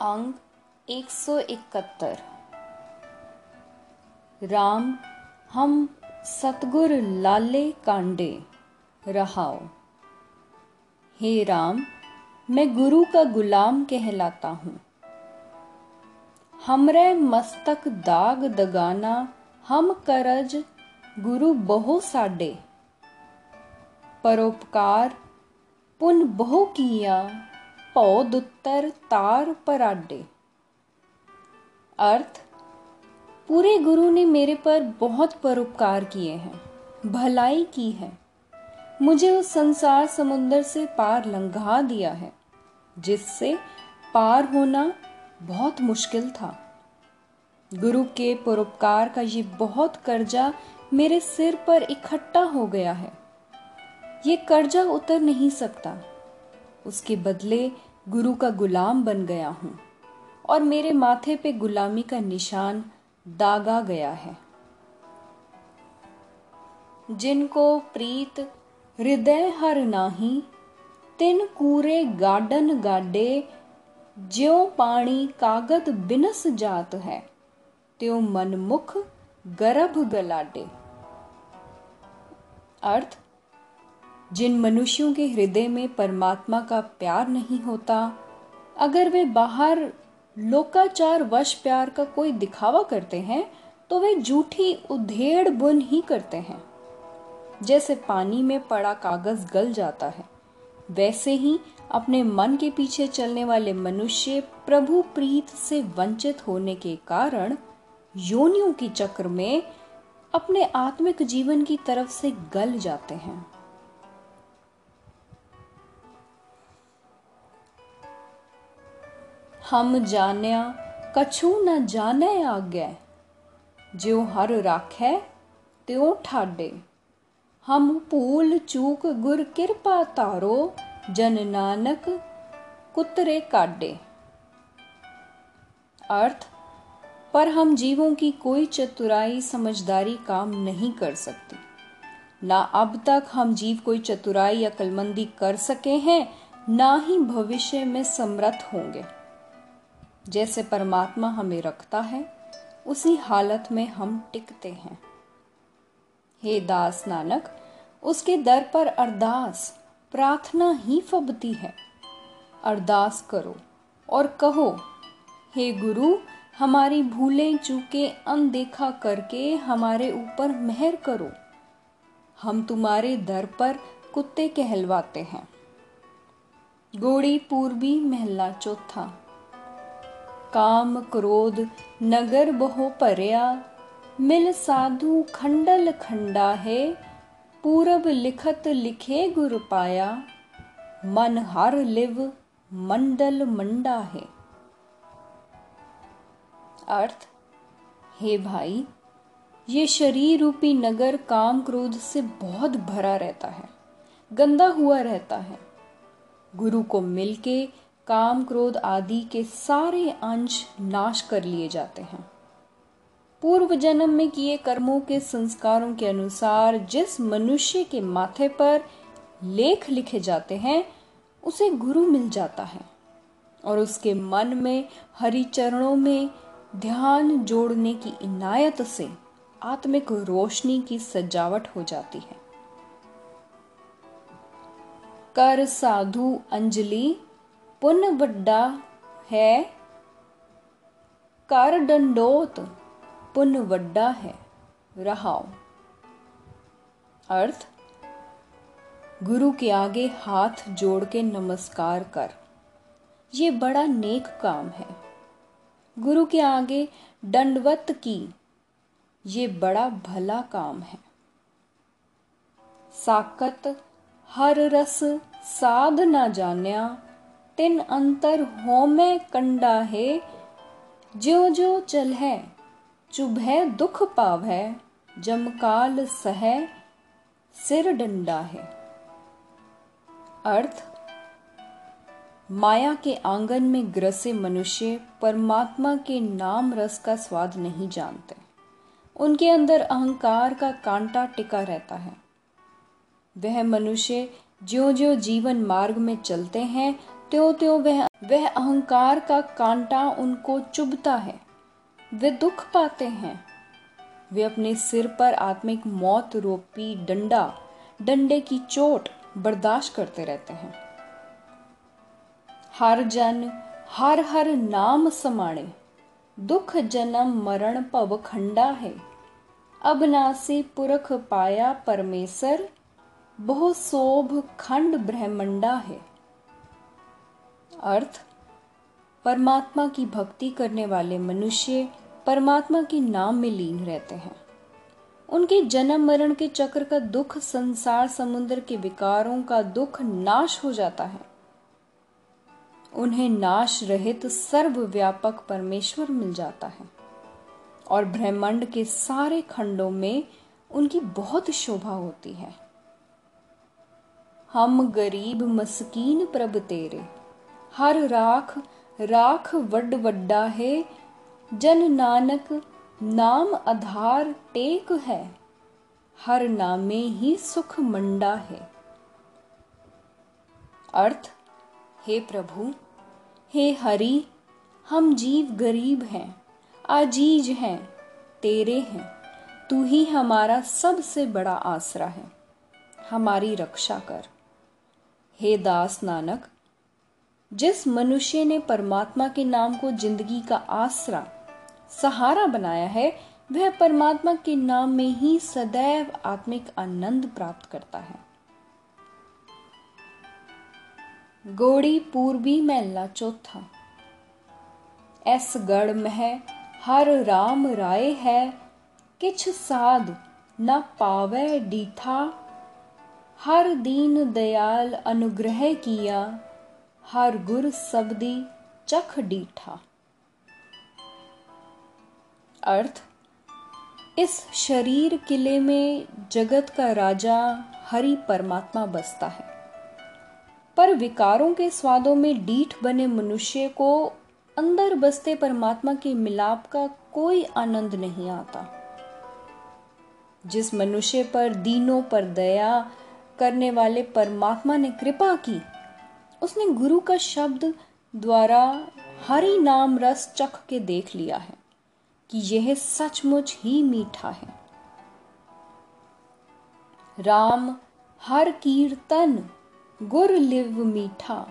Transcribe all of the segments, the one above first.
अंग 171 राम, हम सतगुर लाले कांडे, रहाओ। हे राम, मैं गुरु का गुलाम कहलाता हूँ। हमरे मस्तक दाग दगाना, हम करज गुरु बहु साडे। परोपकार, पुन बहु किया ਭਉ ਦੁੱਤਰ तार पराडे अर्थ पूरे गुरु ने मेरे पर बहुत परोपकार किए हैं भलाई की है मुझे उस संसार समुद्र से पार लंघा दिया है जिससे पार होना बहुत मुश्किल था गुरु के परोपकार का ये बहुत कर्जा मेरे सिर पर इकट्ठा हो गया है ये कर्जा उतर नहीं सकता उसके बदले गुरु का गुलाम बन गया हूँ। और मेरे माथे पे गुलामी का निशान दागा गया है। जिनको प्रीत हृदय हर नाही, तिन कूरे गार्डन गाडे ज्यो पानी कागद बिनस जात है, त्यो मनमुख गर्भ गलाडे अर्थ जिन मनुष्यों के हृदय में परमात्मा का प्यार नहीं होता, अगर वे बाहर लोकाचार वश प्यार का कोई दिखावा करते हैं तो वे झूठी उधेड़ बुन ही करते हैं। जैसे पानी में पड़ा कागज़ गल जाता है, वैसे ही अपने मन के पीछे चलने वाले मनुष्य प्रभु प्रीत से वंचित होने के कारण योनियों के चक्र में अपने आत्मिक जीवन की तरफ़ से गल जाते हैं। हम जानिया, कछु न जाने आगे। जो हर राखै, त्यों ठाडे। हम भूल चूक गुर कृपा तारो, जन नानक कुतरे काडे। अर्थ, पर हम जीवों की कोई चतुराई, समझदारी काम नहीं कर सकती। ना अब तक हम जीव कोई चतुराई या कलमंदी कर सके हैं, ना ही भविष्य में समर्थ होंगे। जैसे परमात्मा हमें रखता है, उसी हालत में हम टिकते हैं। हे दास नानक, उसके दर पर अरदास, प्रार्थना ही फबती है। अरदास करो और कहो, हे गुरु, हमारी भूलें चूके अनदेखा करके हमारे ऊपर मेहर करो। हम तुम्हारे दर पर कुत्ते कहलवाते हैं। गोड़ी पूर्वी महला चौथा। काम क्रोध नगर बहु परया मिल साधु खंडल खंडा है, पूरब लिखत लिखे गुर पाया। मन हर लिव मंडल मंडा है। अर्थ, हे भाई, ये शरीर रूपी नगर काम क्रोध से बहुत भरा रहता है, गंदा हुआ रहता है। गुरु को मिलके काम क्रोध आदि के सारे अंश नाश कर लिए जाते हैं। पूर्व जन्म में किए कर्मों के संस्कारों के अनुसार जिस मनुष्य के माथे पर लेख लिखे जाते हैं, उसे गुरु मिल जाता है और उसके मन में हरि चरणों में ध्यान जोड़ने की इनायत से आत्मिक रोशनी की सजावट हो जाती है। कर साधु अंजलि पुन बडा है कर दंडोत पुन बड़ा है रहाओ अर्थ गुरु के आगे हाथ जोड़ के नमस्कार कर ये बड़ा नेक काम है गुरु के आगे दंडवत की ये बड़ा भला काम है साकत हर रस साध ना जान्या तिन अंतर हो में कंडा है। जो जो चल है, चुभे दुख पाव है जमकाल सह सिर डंडा है। अर्थ, माया के आँगन में ग्रसे मनुष्य, परमात्मा के नाम रस का स्वाद नहीं जानते। उनके अंदर अहंकार का कांटा टिका रहता है। वह मनुष्य ज्यो ज्यो जीवन मार्ग में चलते हैं त्यों त्यों वह वह अहंकार का कांटा उनको चुभता है। वे दुख पाते हैं। वे अपने सिर पर आत्मिक मौत रोपी डंडा, डंडे की चोट बर्दाश्त करते रहते हैं। हर जन, हर हर नाम समाणे। दुख जन्म मरण पव खंडा है। अब नासी पुरख पाया परमेश्वर बहु शोभ खंड ब्रह्मंडा है। अर्थ, परमात्मा की भक्ति करने वाले मनुष्य परमात्मा के नाम में लीन रहते हैं। उनके जन्म मरण के चक्र का दुख संसार समुद्र के विकारों का दुख नाश हो जाता है। उन्हें नाश रहित सर्वव्यापक परमेश्वर मिल जाता है और ब्रह्मांड के सारे खंडों में उनकी बहुत शोभा होती है। हम गरीब मस्कीन प्रभ तेरे हर राख राख वड वड्डा है, जन नानक नाम आधार टेक है, हर नामे ही सुख मंडा है। अर्थ, हे प्रभु, हे हरि, हम जीव गरीब हैं, आजीज हैं, तेरे हैं, तू ही हमारा सबसे बड़ा आसरा है, हमारी रक्षा कर। हे दास नानक जिस मनुष्य ने परमात्मा के नाम को ज़िंदगी का आसरा, सहारा बनाया है, वह परमात्मा के नाम में ही सदैव आत्मिक आनंद प्राप्त करता है। गोड़ी पूर्वी महला चौथा एस गढ़ मह हर राम राय है, किछ साध न पावे डीठा। हर दीन दयाल अनुग्रह किया हर गुर सबदी चख डीठा। अर्थ, इस शरीर किले में जगत का राजा हरि परमात्मा बसता है। पर विकारों के स्वादों में डीठ बने मनुष्य को अंदर बसते परमात्मा के मिलाप का कोई आनंद नहीं आता। जिस मनुष्य पर दीनों पर दया करने वाले परमात्मा ने कृपा की उसने गुरु का शब्द द्वारा हरि नाम रस चख के देख लिया है कि यह सचमुच ही मीठा है। राम, हर कीर्तन गुर लिव मीठा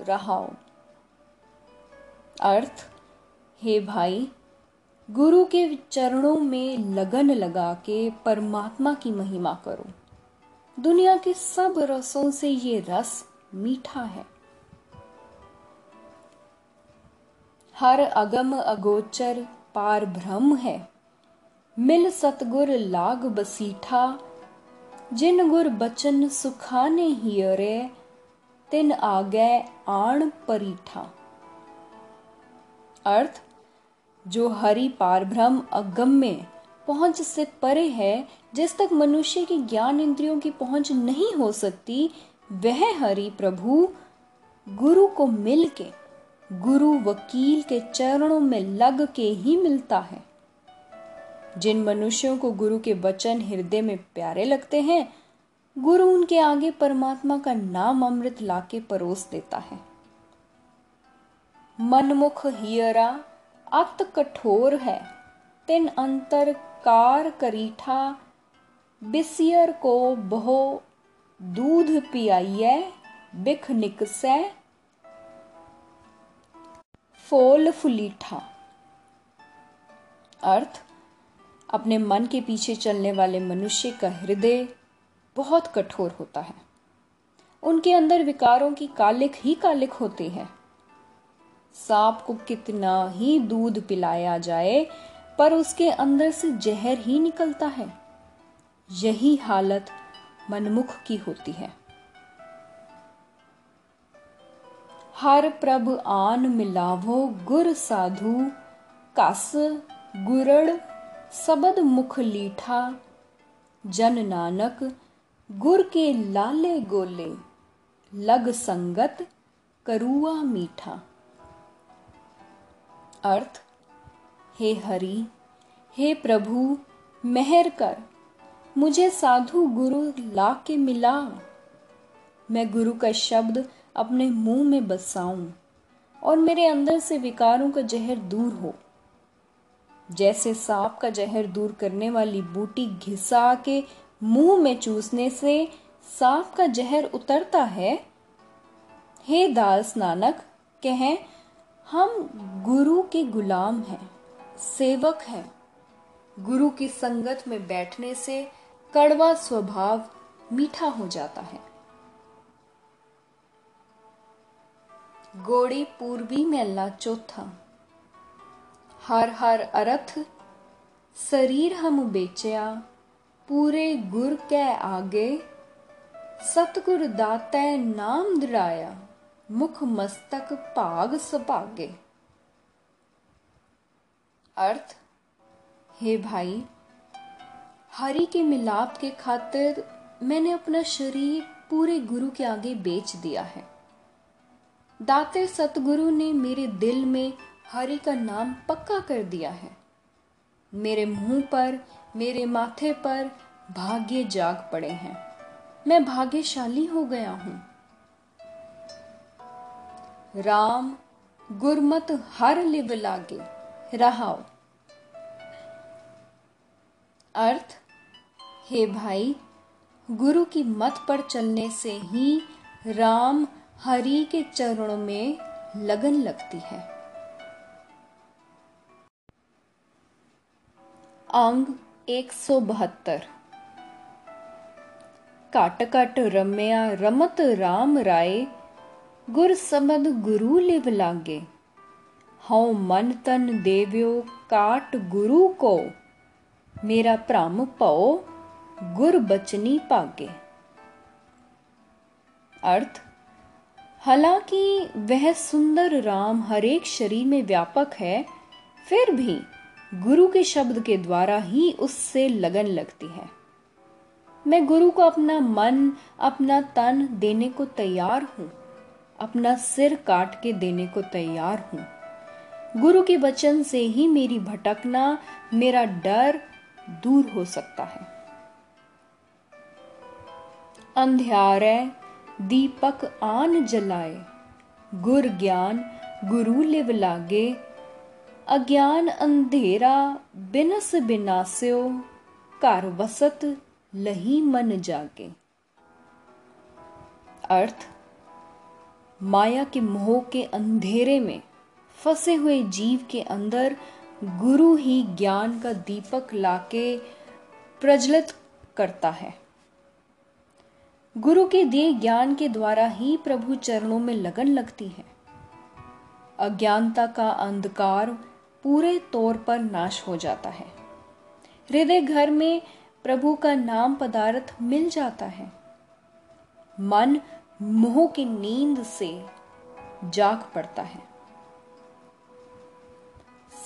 रहाओ। अर्थ, हे भाई, गुरु के चरणों में लगन लगा के परमात्मा की महिमा करो। दुनिया के सब रसों से ये रस मीठा है। हर अगम अगोचर पार ब्रह्म है। मिल सतगुर लाग बसीठा, जिन गुर बचन सुखाने हियरे, तिन आगे आण परीठा। अर्थ, जो हरि पारभ्रम अगम्य पहुँच से परे है, जिस तक मनुष्य की ज्ञान इंद्रियों की पहुँच नहीं हो सकती वह हरि प्रभु गुरु को मिल के गुरु वकील के चरणों में लग के ही मिलता है। जिन मनुष्यों को गुरु के वचन हृदय में प्यारे लगते हैं, गुरु उनके आगे परमात्मा का नाम अमृत लाके परोस देता है। मनमुख हियरा, अत कठोर है, तिन अंतर कार करीठा, बिसियर को बहो दूध पियाइए, बिख निकसै। फोल फुलीठा। अर्थ, अपने मन के पीछे चलने वाले मनुष्य का हृदय बहुत कठोर होता है। उनके अंदर विकारों की कालिक ही कालिक होती है। सांप को कितना ही दूध पिलाया जाए, पर उसके अंदर से जहर ही निकलता है। यही हालत मनमुख की होती है। हर प्रभ आन मिलावो गुर साधु, कस गुरड़ सबद मुख लीठा। जन नानक गुर के लाले गोले, लग संगत करुआ मीठा। अर्थ, हे हरि, हे प्रभु, मेहर कर। मुझे साधु गुरु ला के मिला। मैं गुरु का शब्द अपने मुँह में बसाऊं और मेरे अंदर से विकारों का जहर दूर हो। जैसे सांप का जहर दूर करने वाली बूटी घिसा के मुँह में चूसने से सांप का जहर उतरता है। हे दास नानक, कहें, हम गुरु के गुलाम हैं, सेवक हैं। गुरु की संगत में बैठने से कड़वा स्वभाव मीठा हो जाता है। गोड़ी पूर्वी में अल्लाह चौथा। हर हर अर्थ, शरीर हम बेचया, पूरे गुर के आगे, सतगुर दातै नाम दृढ़ाया मुख मस्तक भाग सभागे। अर्थ, हे भाई हरि के मिलाप के खातिर मैंने अपना शरीर पूरे गुरु के आगे बेच दिया है। दाते सतगुरु ने मेरे दिल में हरि का नाम पक्का कर दिया है। मेरे मुँह पर, मेरे माथे पर भाग्य जाग पड़े हैं। मैं भाग्यशाली हो गया हूँ। राम, गुरमत हर लिव लागे, रहाओ। अर्थ हे भाई, गुरु की मत पर चलने से ही राम हरि के चरणों में लगन लगती है। अंग एक सौ बहत्तर। काट काट रम्या रमत राम राय, गुर समद गुरु लिव लागे। हौ मन तन देव्यो, काट गुरु को। मेरा भ्रम पौ गुर बचनी पागे अर्थ, हालाँकि वह सुंदर राम हरेक शरीर में व्यापक है, फिर भी गुरु के शब्द के द्वारा ही उससे लगन लगती है। मैं गुरु को अपना मन, अपना तन देने को तैयार हूँ, अपना सिर काट के देने को तैयार हूँ। गुरु के वचन से ही मेरी भटकना, मेरा डर दूर हो सकता है। अंध्यारे, दीपक आन जलाए। गुर ज्ञान गुरु लिव लागे। अज्ञान अंधेरा बिनस बिनास्यो घर वसत लही मन जागे। अर्थ, माया के मोह के अंधेरे में फंसे हुए जीव के अंदर गुरु ही ज्ञान का दीपक लाके प्रज्वलित करता है। गुरु के दिए ज्ञान के द्वारा ही प्रभु चरणों में लगन लगती है। अज्ञानता का अंधकार पूरे तौर पर नाश हो जाता है। हृदय घर में प्रभु का नाम पदार्थ मिल जाता है। मन मोह की नींद से जाग पड़ता है।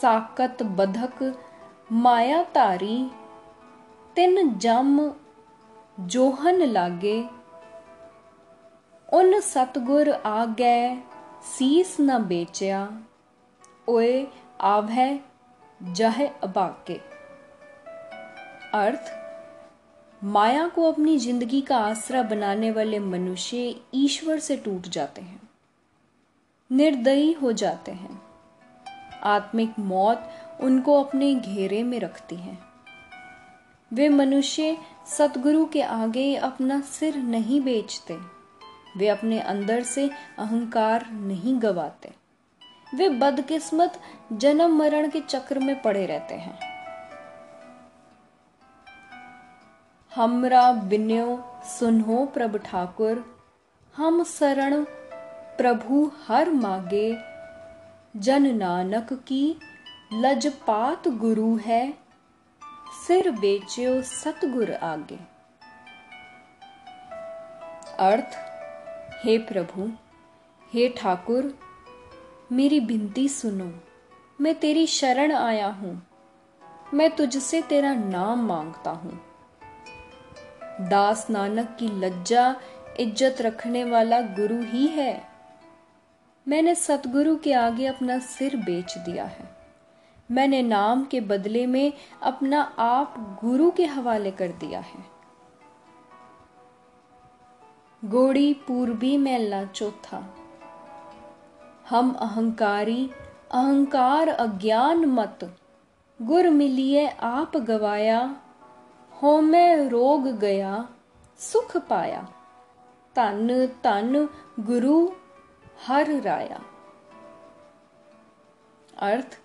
साकत बधक माया तारी तिन जम जोहन लागे उन सतगुर आ गए सीस न बेचया ओए आवै जह अबाके अर्थ माया को अपनी ज़िंदगी का आसरा बनाने वाले मनुष्य ईश्वर से टूट जाते हैं निर्दयी हो जाते हैं आत्मिक मौत उनको अपने घेरे में रखती है वे मनुष्य सतगुरु के आगे अपना सिर नहीं बेचते वे अपने अंदर से अहंकार नहीं गवाते। वे बदकिस्मत जन्म मरण के चक्र में पड़े रहते हैं। हमरा बिन्यो सुनो प्रभ ठाकुर, हम शरण प्रभु हर मागे। जन नानक की लजपात गुरु है, सिर बेचियो सतगुर आगे। अर्थ हे प्रभु, हे ठाकुर, मेरी बिनती सुनो। मैं तेरी शरण आया हूँ। मैं तुझसे तेरा नाम माँगता हूँ। दास नानक की लज्जा इज़्ज़त रखने वाला गुरु ही है। मैंने सतगुरु के आगे अपना सिर बेच दिया है। मैंने नाम के बदले में अपना आप गुरु के हवाले कर दिया है। गोड़ी पूर्वी मेला चौथा हम अहंकारी, अहंकार अज्ञान मत। गुर मिलिए आप गवाया, हो मैं रोग गया, सुख पाया। तन तन गुरु हर राया। अर्थ,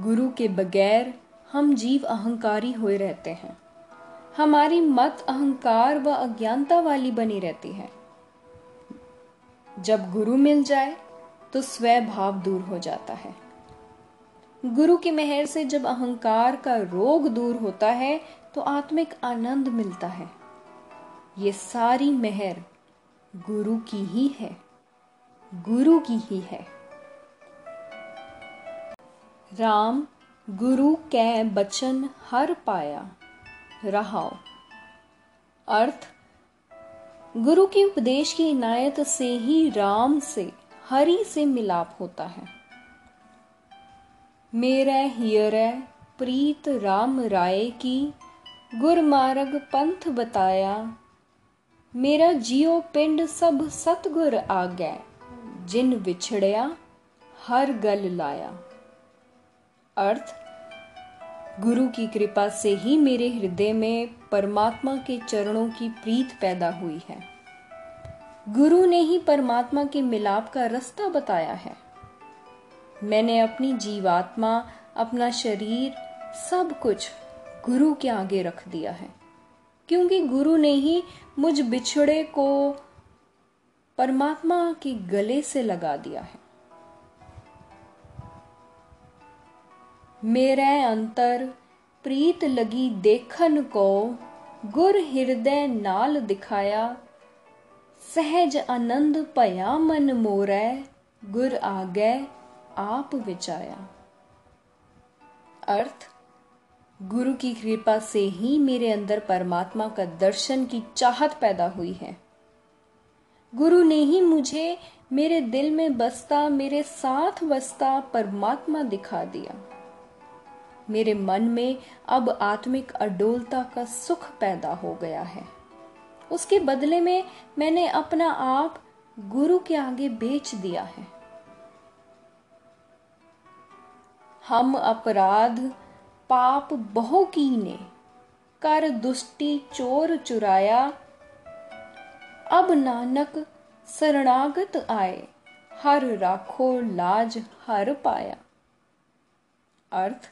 गुरु के बगैर हम जीव अहंकारी हुए रहते हैं। हमारी मत, अहंकार व अज्ञानता वाली बनी रहती है। जब गुरु मिल जाए तो स्वभाव दूर हो जाता है। गुरु की मेहर से जब अहंकार का रोग दूर होता है तो आत्मिक आनंद मिलता है। ये सारी मेहर गुरु की ही है। गुरु की ही है। राम, गुरु कै बचन हर पाया। रहाओ अर्थ, गुरु के उपदेश की इनायत से ही राम से, हरि से मिलाप होता है। मेरा हियर प्रीत राम राय की, गुरमार्ग पंथ बताया। मेरा जियो पिंड सब सतगुर आ गए जिन विछड़या, हर गल लाया। अर्थ गुरु की कृपा से ही मेरे हृदय में परमात्मा के चरणों की प्रीत पैदा हुई है। गुरु ने ही परमात्मा के मिलाप का रास्ता बताया है। मैंने अपनी जीवात्मा, अपना शरीर, सब कुछ गुरु के आगे रख दिया है। क्योंकि गुरु ने ही मुझ बिछड़े को परमात्मा के गले से लगा दिया है। मेरे अंतर प्रीत लगी देखन को गुर हृदय नाल दिखाया। सहज आनंद भया मन मोरै गुर आगे आप विचाया। अर्थ, गुरु की कृपा से ही मेरे अंदर परमात्मा का दर्शन की चाहत पैदा हुई है। गुरु ने ही मुझे मेरे दिल में बसता, मेरे साथ बसता परमात्मा दिखा दिया। मेरे मन में अब आत्मिक अडोलता का सुख पैदा हो गया है। उसके बदले में मैंने अपना आप गुरु के आगे बेच दिया है। हम अपराध, पाप बहु कीने, कर दुष्टि चोर चुराया, अब नानक शरणागत आए, हर राखो लाज हर पाया। अर्थ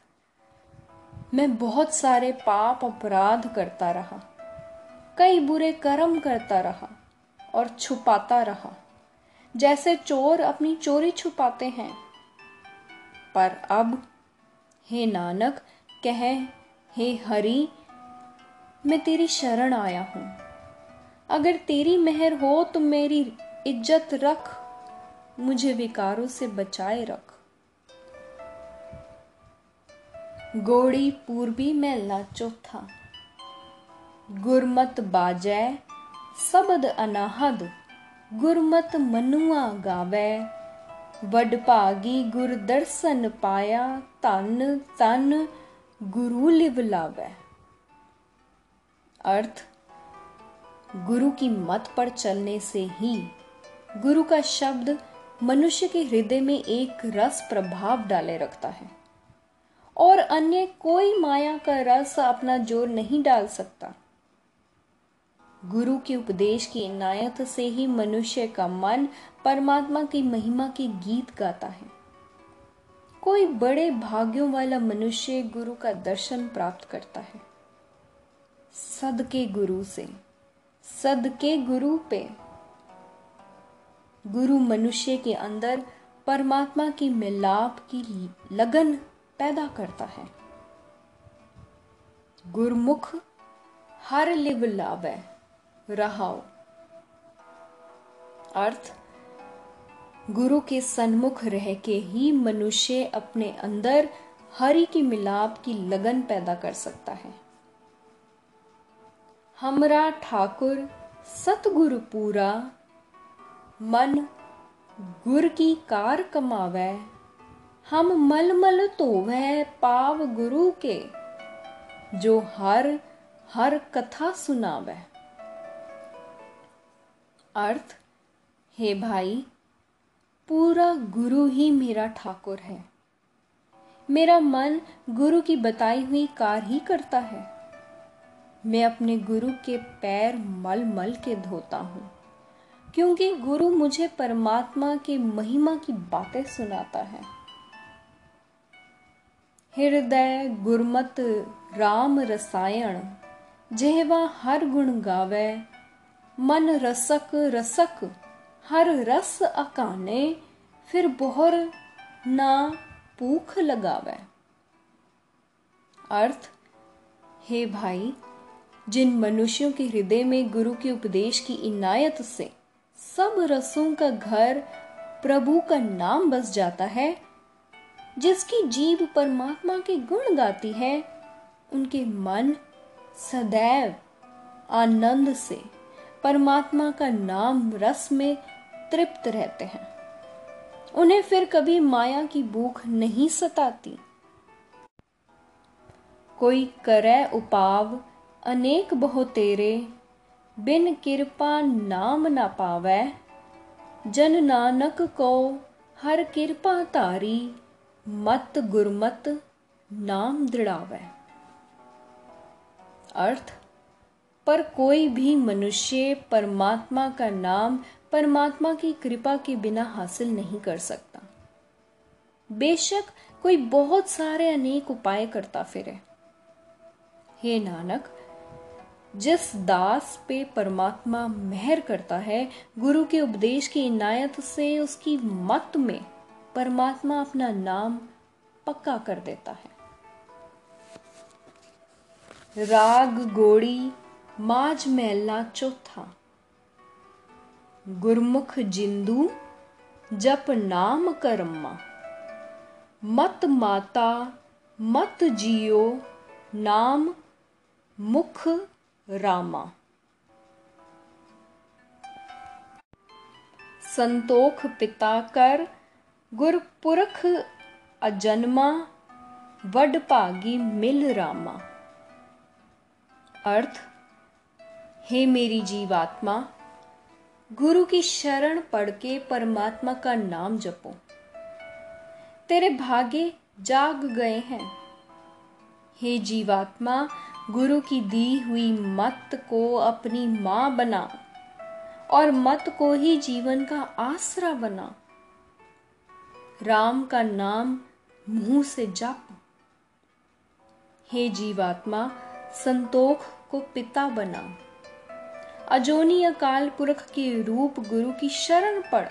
मैं बहुत सारे पाप अपराध करता रहा। कई बुरे कर्म करता रहा और छुपाता रहा। जैसे चोर अपनी चोरी छुपाते हैं। पर अब, हे नानक, कह, हे हरि, मैं तेरी शरण आया हूँ। अगर तेरी मेहर हो तो मेरी इज़्ज़त रख, मुझे विकारों से बचाए रख। गोड़ी पूर्वी महला चौथा गुरमत बाजै, सबद अनाहद, गुरमत मनुआ गावे। वडभागी गुर दर्शन पाया तन तन, गुरु लिव लावे। अर्थ, गुरु की मत पर चलने से ही गुरु का शब्द मनुष्य के हृदय में एक रस प्रभाव डाले रखता है। और अन्य कोई माया का रस अपना ज़ोर नहीं डाल सकता। गुरु के उपदेश की इनायत से ही मनुष्य का मन परमात्मा की महिमा के गीत गाता है। कोई बड़े भाग्यों वाला मनुष्य गुरु का दर्शन प्राप्त करता है। सद के गुरु से सद के गुरु पे। गुरु मनुष्य के अंदर परमात्मा की मिलाप की लगन पैदा करता है। गुरमुख, हर लिव लावे, रहाओ। अर्थ, गुरु के सन्मुख रह के ही मनुष्य अपने अंदर हरि की मिलाप की लगन पैदा कर सकता है। हमरा ठाकुर, सतगुरु पूरा, मन गुर की कार कमावे हम मल मल वह पाव गुरु के, जो हर हर कथा सुनावे। अर्थ, हे भाई, पूरा गुरु ही मेरा ठाकुर है। मेरा मन गुरु की बताई हुई कार ही करता है। मैं अपने गुरु के पैर मल मल के धोता हूँ, क्योंकि गुरु मुझे परमात्मा की महिमा की बातें सुनाता है। हृदय गुरमत राम रसायन जेहवा हर गुण गावे मन रसक रसक हर रस अकाने फिर बोहर ना पूख लगावे अर्थ हे भाई जिन मनुष्यों के हृदय में गुरु के उपदेश की इनायत से सब रसों का घर प्रभु का नाम बस जाता है जिसकी जीव परमात्मा के गुण गाती है, उनके मन सदैव आनंद से परमात्मा का नाम रस में तृप्त रहते हैं। उन्हें फिर कभी माया की भूख नहीं सताती। कोई करे उपाव अनेक बहुतेरे बिन कृपा नाम न पावे। जन नानक को हर कृपा तारी मत गुरमत नाम दृढ़ावै। अर्थ, पर कोई भी मनुष्य परमात्मा का नाम, परमात्मा की कृपा के बिना हासिल नहीं कर सकता। बेशक कोई बहुत सारे अनेक उपाय करता फिरे। हे नानक, जिस दास पे परमात्मा मेहर करता है, गुरु के उपदेश की इनायत से उसकी मत में परमात्मा अपना नाम पक्का कर देता है। राग गोड़ी माज महला चौथा। गुरमुख जिंदू जप नाम कर्मा मत माता मत जियो नाम मुख रामा। संतोख पिता कर गुरपुरख अजन्मा वड भागी मिल रामा अर्थ हे मेरी जीवात्मा गुरु की शरण पढ़ के परमात्मा का नाम जपो तेरे भागे जाग गए हैं हे जीवात्मा गुरु की दी हुई मत को अपनी माँ बना और मत को ही जीवन का आसरा बना राम का नाम मुँह से जप। हे जीवात्मा, संतोख को पिता बना। अजोनी अकाल पुरख के रूप गुरु की शरण पड़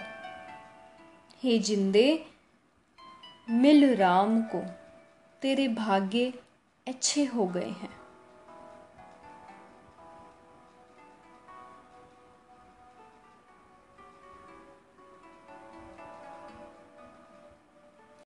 हे जिंदे, मिल राम को। तेरे भाग्य अच्छे हो गए हैं।